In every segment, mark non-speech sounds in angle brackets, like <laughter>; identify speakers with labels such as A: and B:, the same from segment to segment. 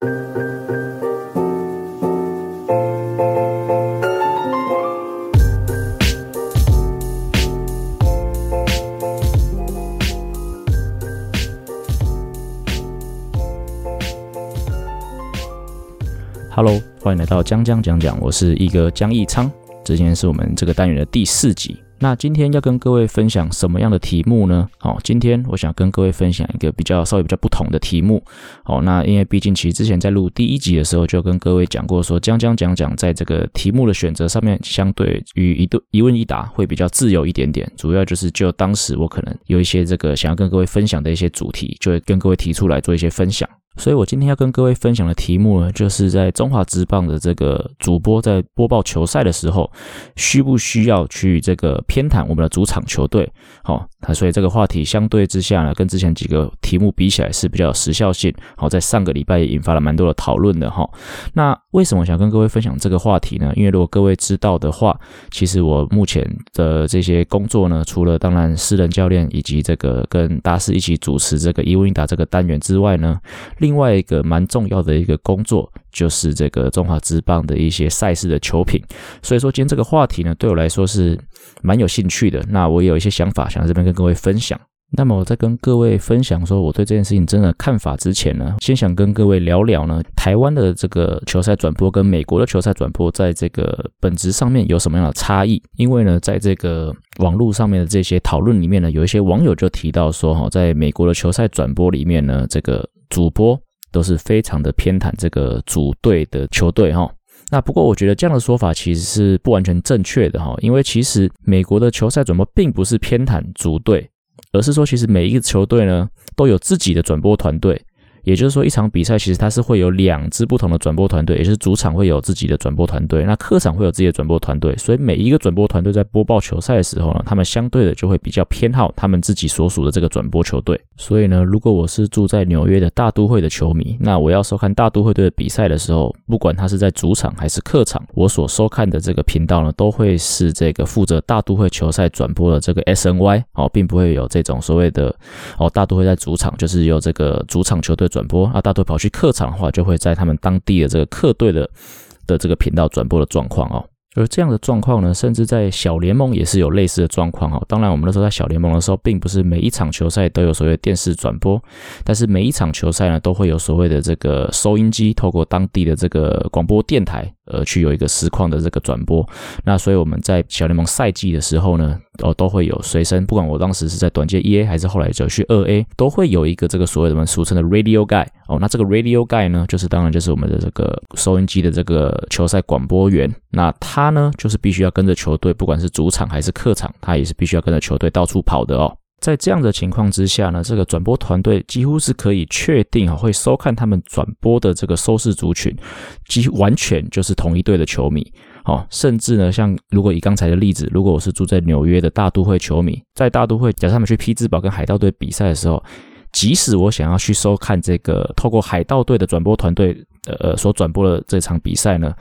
A: Hello，欢迎来到江江讲讲，我是一哥江义昌。这今天是我们这个单元的第四集。那今天要跟各位分享什么样的题目呢？好，今天我想跟各位分享一个比较稍微比较不同的题目。好，那因为毕竟其实之前在录第一集的时候就跟各位讲过，说将将讲讲在这个题目的选择上面，相对于一对一问一答会比较自由一点点。主要就是就当时我可能有一些这个想要跟各位分享的一些主题，就会跟各位提出来做一些分享。所以我今天要跟各位分享的题目呢，就是在中华职棒的这个主播在播报球赛的时候，需不需要去这个偏袒我们的主场球队？好，那所以这个话题相对之下呢，跟之前几个题目比起来是比较有时效性。好，在上个礼拜也引发了蛮多的讨论的哈。那为什么想跟各位分享这个话题呢？因为如果各位知道的话，其实我目前的这些工作呢，除了当然私人教练以及这个跟大师一起主持这个一问一答这个单元之外呢，另外一个蛮重要的一个工作，就是这个中华职棒的一些赛事的球评。所以说今天这个话题呢，对我来说是蛮有兴趣的。那我也有一些想法，想在这边跟各位分享。那么我在跟各位分享说我对这件事情真的看法之前呢，先想跟各位聊聊呢，台湾的这个球赛转播跟美国的球赛转播在这个本质上面有什么样的差异？因为呢，在这个网络上面的这些讨论里面呢，有一些网友就提到说，哈，在美国的球赛转播里面呢，这个主播都是非常的偏袒这个主队的球队，哈。那不过我觉得这样的说法其实是不完全正确的，哈，因为其实美国的球赛转播并不是偏袒主队。而是说，其实每一个球队呢，都有自己的转播团队。也就是说，一场比赛其实它是会有两支不同的转播团队，也就是主场会有自己的转播团队，那客场会有自己的转播团队。所以每一个转播团队在播报球赛的时候呢，他们相对的就会比较偏好他们自己所属的这个转播球队。所以呢，如果我是住在纽约的大都会的球迷，那我要收看大都会队的比赛的时候，不管他是在主场还是客场，我所收看的这个频道呢，都会是这个负责大都会球赛转播的这个 SNY 哦，并不会有这种所谓的哦，大都会在主场就是由这个主场球队转播啊，大多跑去客场的话，就会在他们当地的这个客队的的这个频道转播的状况哦。而这样的状况呢，甚至在小联盟也是有类似的状况哦。当然，我们那时候在小联盟的时候，并不是每一场球赛都有所谓的电视转播，但是每一场球赛呢，都会有所谓的这个收音机，透过当地的这个广播电台。呃，去有一个实况的这个转播，那所以我们在小联盟赛季的时候呢，哦，都会有随身，不管我当时是在短届一 A 还是后来走去二 A，都会有一个这个所谓的我们俗称的 Radio Guy 哦，那这个 Radio Guy 呢，就是当然就是我们的这个收音机的这个球赛广播员，那他呢，就是必须要跟着球队，不管是主场还是客场，他也是必须要跟着球队到处跑的哦。在这样的情况之下呢，这个转播团队几乎是可以确定啊，会收看他们转播的这个收视族群，几乎完全就是同一队的球迷。哦，甚至呢，像如果以刚才的例子，如果我是住在纽约的大都会球迷，在大都会，假设他们去匹兹堡跟海盗队比赛的时候，即使我想要去收看这个透过海盗队的转播团队呃所转播的这场比赛呢，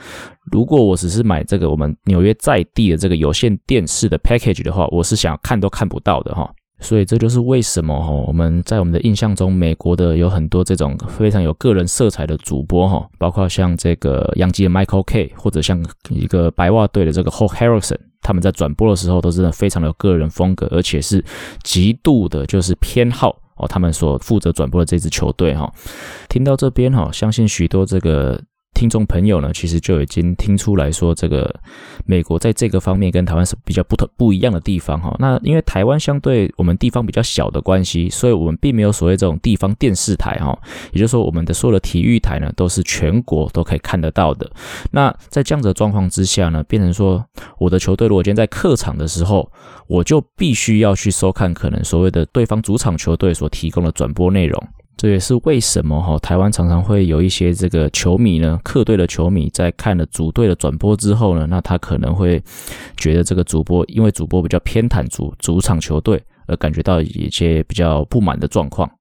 A: 如果我只是买这个我们纽约在地的这个有线电视的 package 的话，我是想看都看不到的哈。所以这就是为什么哈，我们在我们的印象中，美国的有很多这种非常有个人色彩的主播哈，包括像这个洋基的 Michael K 或者像一个白袜队的这个 Hoke Harrelson，他们在转播的时候都真的非常的有个人风格，而且是极度的，就是偏好哦，他们所负责转播的这支球队哈。听到这边哈，相信许多这个。听众朋友呢，其实就已经听出来说，这个美国在这个方面跟台湾是比较不同不一样的地方哈。那因为台湾相对我们地方比较小的关系，所以我们并没有所谓这种地方电视台哈。也就是说，我们的所有的体育台呢，都是全国都可以看得到的。那在这样子的状况之下呢，变成说，我的球队如果今天在客场的时候，我就必须要去收看可能所谓的对方主场球队所提供的转播内容。这也是为什么哈，台湾常常会有一些这个球迷呢，客队的球迷在看了主队的转播之后呢，那他可能会觉得这个主播因为主播比较偏袒主主场球队，而感觉到一些比较不满的状况。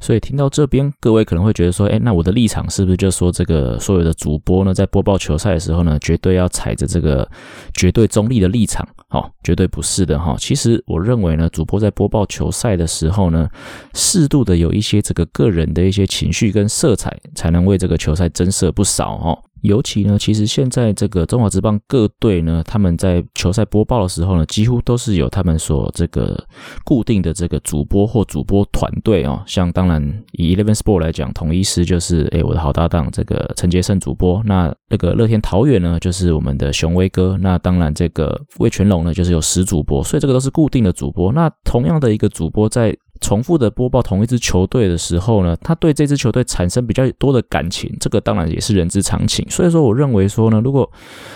A: 所以听到这边，各位可能会觉得说，哎，那我的立场是不是就说这个所有的主播呢，在播报球赛的时候呢，绝对要踩着这个绝对中立的立场？好，绝对不是的哈。其实我认为呢，主播在播报球赛的时候呢，适度的有一些这个个人的一些情绪跟色彩，才能为这个球赛增色不少哦。尤其呢，其实现在这个中华职棒各队呢，他们在球赛播报的时候呢，几乎都是有他们所这个固定的这个主播或主播团队哦。像当然以 Eleven Sport 来讲，统一师就是诶我的好搭档这个陈杰胜主播，那那个乐天桃猿呢就是我们的雄威哥，那当然这个味全龙呢就是有十主播，所以这个都是固定的主播。那同样的一个主播在重复的播报同一支球队的时候呢，他对这支球队产生比较多的感情，这个当然也是人之常情。所以说，我认为说呢，如果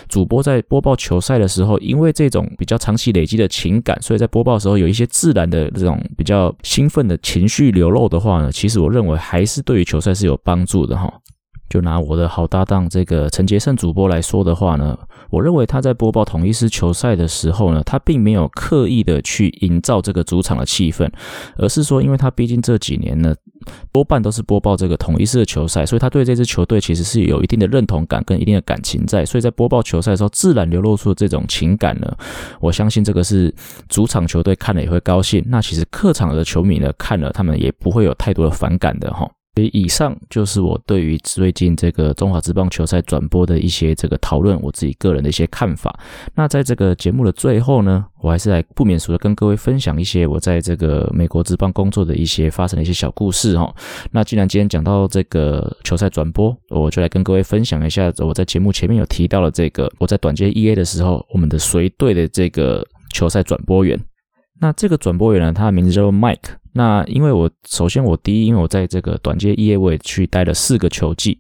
A: 主播在播报球赛的时候，因为这种比较长期累积的情感，所以在播报的时候有一些自然的这种比较兴奋的情绪流露的话呢，其实我认为还是对于球赛是有帮助的哈。就拿我的好搭档这个陈杰胜主播来说的话呢，我认为他在播报统一狮球赛的时候呢，他并没有刻意的去营造这个主场的气氛，而是说，因为他毕竟这几年呢，多半都是播报这个统一狮的球赛，所以他对这支球队其实是有一定的认同感跟一定的感情在，所以在播报球赛的时候，自然流露出这种情感呢，我相信这个是主场球队看了也会高兴，那其实客场的球迷呢看了，他们也不会有太多的反感的哈。所以以上就是我对于最近这个中华职棒球赛转播的一些这个讨论，我自己个人的一些看法。那在这个节目的最后呢，我还是来不免俗的跟各位分享一些我在这个美国职棒工作的一些发生的一些小故事哈。那既然今天讲到这个球赛转播，我就来跟各位分享一下我在节目前面有提到的这个我在短接 EA 的时候，我们的随队的这个球赛转播员。那这个转播员呢，他的名字叫做 Mike。那因为我首先我第一，因为我在这个短接 EA 我也去待了四个球季。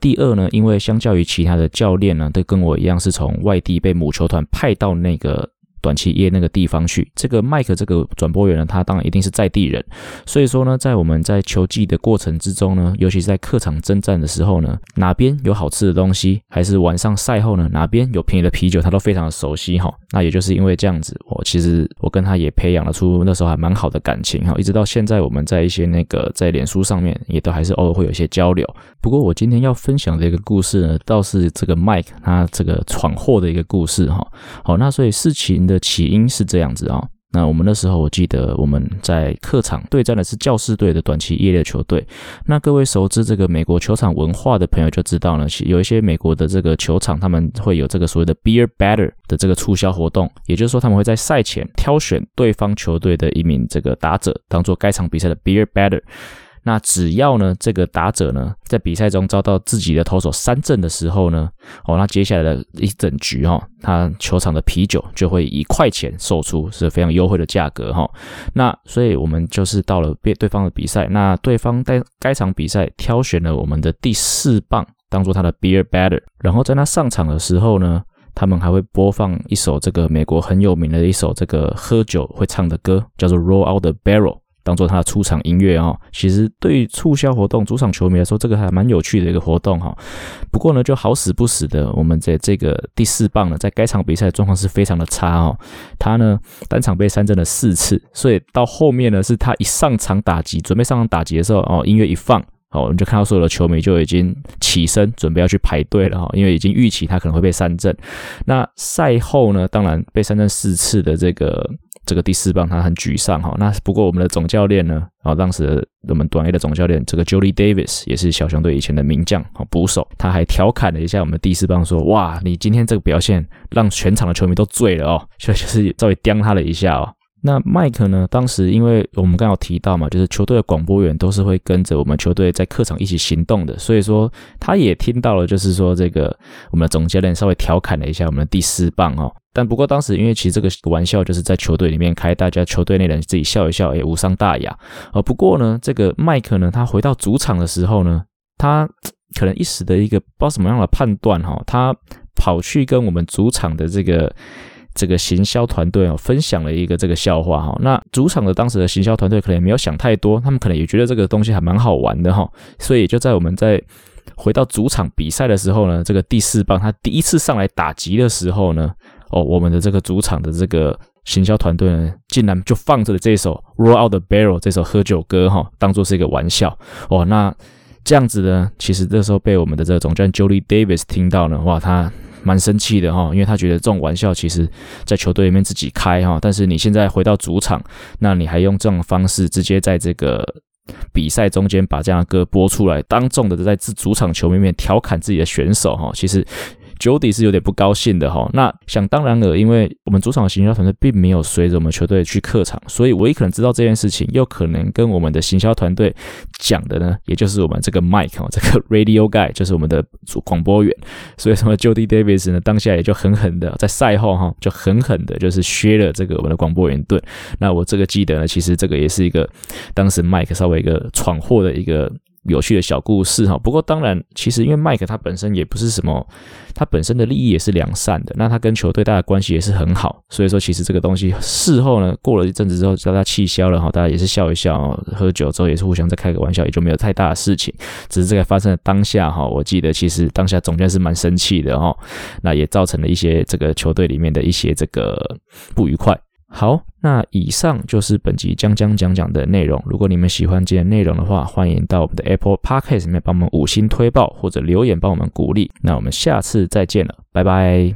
A: 第二呢，因为相较于其他的教练呢，都跟我一样是从外地被母球团派到那个。短期业那个地方去，这个麦克这个转播员呢，他当然一定是在地人，所以说呢，在我们在球季的过程之中呢，尤其是在客场征战的时候呢，哪边有好吃的东西，还是晚上赛后呢，哪边有便宜的啤酒，他都非常的熟悉哈。那也就是因为这样子，我其实我跟他也培养了出那时候还蛮好的感情哈，一直到现在我们在一些那个在脸书上面也都还是偶尔会有一些交流。不过我今天要分享的一个故事呢，倒是这个麦克他这个闯祸的一个故事哈。好，那所以事情的起因是这样子啊、那我们那时候我记得我们在客场对战的是教士队的短期业的球队。那各位熟知这个美国球场文化的朋友就知道呢，有一些美国的这个球场他们会有这个所谓的 beer batter 的这个促销活动，也就是说他们会在赛前挑选对方球队的一名这个打者当做该场比赛的 beer batter。那只要呢，这个打者呢，在比赛中遭到自己的投手三振的时候呢，哦，那接下来的一整局哈、哦，他球场的啤酒就会一块钱售出，是非常优惠的价格哈、哦。那所以我们就是到了对对方的比赛，那对方在该场比赛挑选了我们的第四棒当做他的 beer batter，然后在他上场的时候呢，他们还会播放一首这个美国很有名的一首这个喝酒会唱的歌，叫做 Roll Out the Barrel。当做他的出场音乐哦，其实对于促销活动，主场球迷来说，这个还蛮有趣的一个活动哈。不过呢，就好死不死的，我们在这个第四棒呢，在该场比赛状况是非常的差哦。他呢单场被三振了四次，所以到后面呢，是他一上场打击，准备上场打击的时候哦，音乐一放哦，我们就看到所有的球迷就已经起身准备要去排队了哈，因为已经预期他可能会被三振。那赛后呢，当然被三振四次的这个。这个第四棒他很沮丧哈，那不过我们的总教练呢，啊，当时我们短 A 的总教练这个 Jolie Davis 也是小熊队以前的名将啊，捕手，他还调侃了一下我们的第四棒说，哇，你今天这个表现让全场的球迷都醉了哦，所以就是稍微刁他了一下哦。那麦克呢？当时因为我们刚刚有提到嘛，就是球队的广播员都是会跟着我们球队在客场一起行动的，所以说他也听到了，就是说这个我们的总教练稍微调侃了一下我们的第四棒哦。但不过当时因为其实这个玩笑就是在球队里面开，大家球队内人自己笑一笑也无伤大雅。呃，不过呢，这个麦克呢，他回到主场的时候呢，他 <tsk> 可能一时的一个不知道什么样的判断哈，他跑去跟我们主场的这个。这个行销团队哦，分享了一个这个笑话哈。那主场的当时的行销团队可能也没有想太多，他们可能也觉得这个东西还蛮好玩的哈。所以就在我们在回到主场比赛的时候呢，这个第四棒他第一次上来打击的时候呢，哦，我们的这个主场的这个行销团队呢，竟然就放着了这首《Roll Out the Barrel》这首喝酒歌哈，当做是一个玩笑哦。那这样子呢，其实这时候被我们的这个总教练 Jolie Davis 听到呢，哇，他。蛮生气的哈，因为他觉得这种玩笑其实在球队里面自己开哈，但是你现在回到主场，那你还用这种方式直接在这个比赛中间把这样的歌播出来，当众的在自主场球迷面调侃自己的选手哈，其实。Jody 是有点不高兴的哈，那想当然了，因为我们主场的行销团队并没有随着我们球队去客场，所以我也可能知道这件事情，又可能跟我们的行销团队讲的呢，也就是我们这个 Mike 哦，这个 Radio Guy 就是我们的主广播员，所以什么 Jody Davis 呢，当下也就狠狠的在赛后哈，就狠狠的就是削了这个我们的广播员盾。那我这个记得呢，其实这个也是一个当时 Mike 稍微一个闯祸的一个。有趣的小故事哈，不过当然，其实因为麦克他本身也不是什么，他本身的利益也是良善的，那他跟球队大家关系也是很好，所以说其实这个东西事后呢，过了一阵子之后，大家气消了哈，大家也是笑一笑，喝酒之后也是互相在开个玩笑，也就没有太大的事情。只是这个发生的当下哈，我记得其实当下总监是蛮生气的哈，那也造成了一些这个球队里面的一些这个不愉快。好，那以上就是本集将将讲讲的内容。如果你们喜欢今天内容的话，欢迎到我们的 Apple Podcast 里面帮我们五星推爆或者留言帮我们鼓励。那我们下次再见了，拜拜。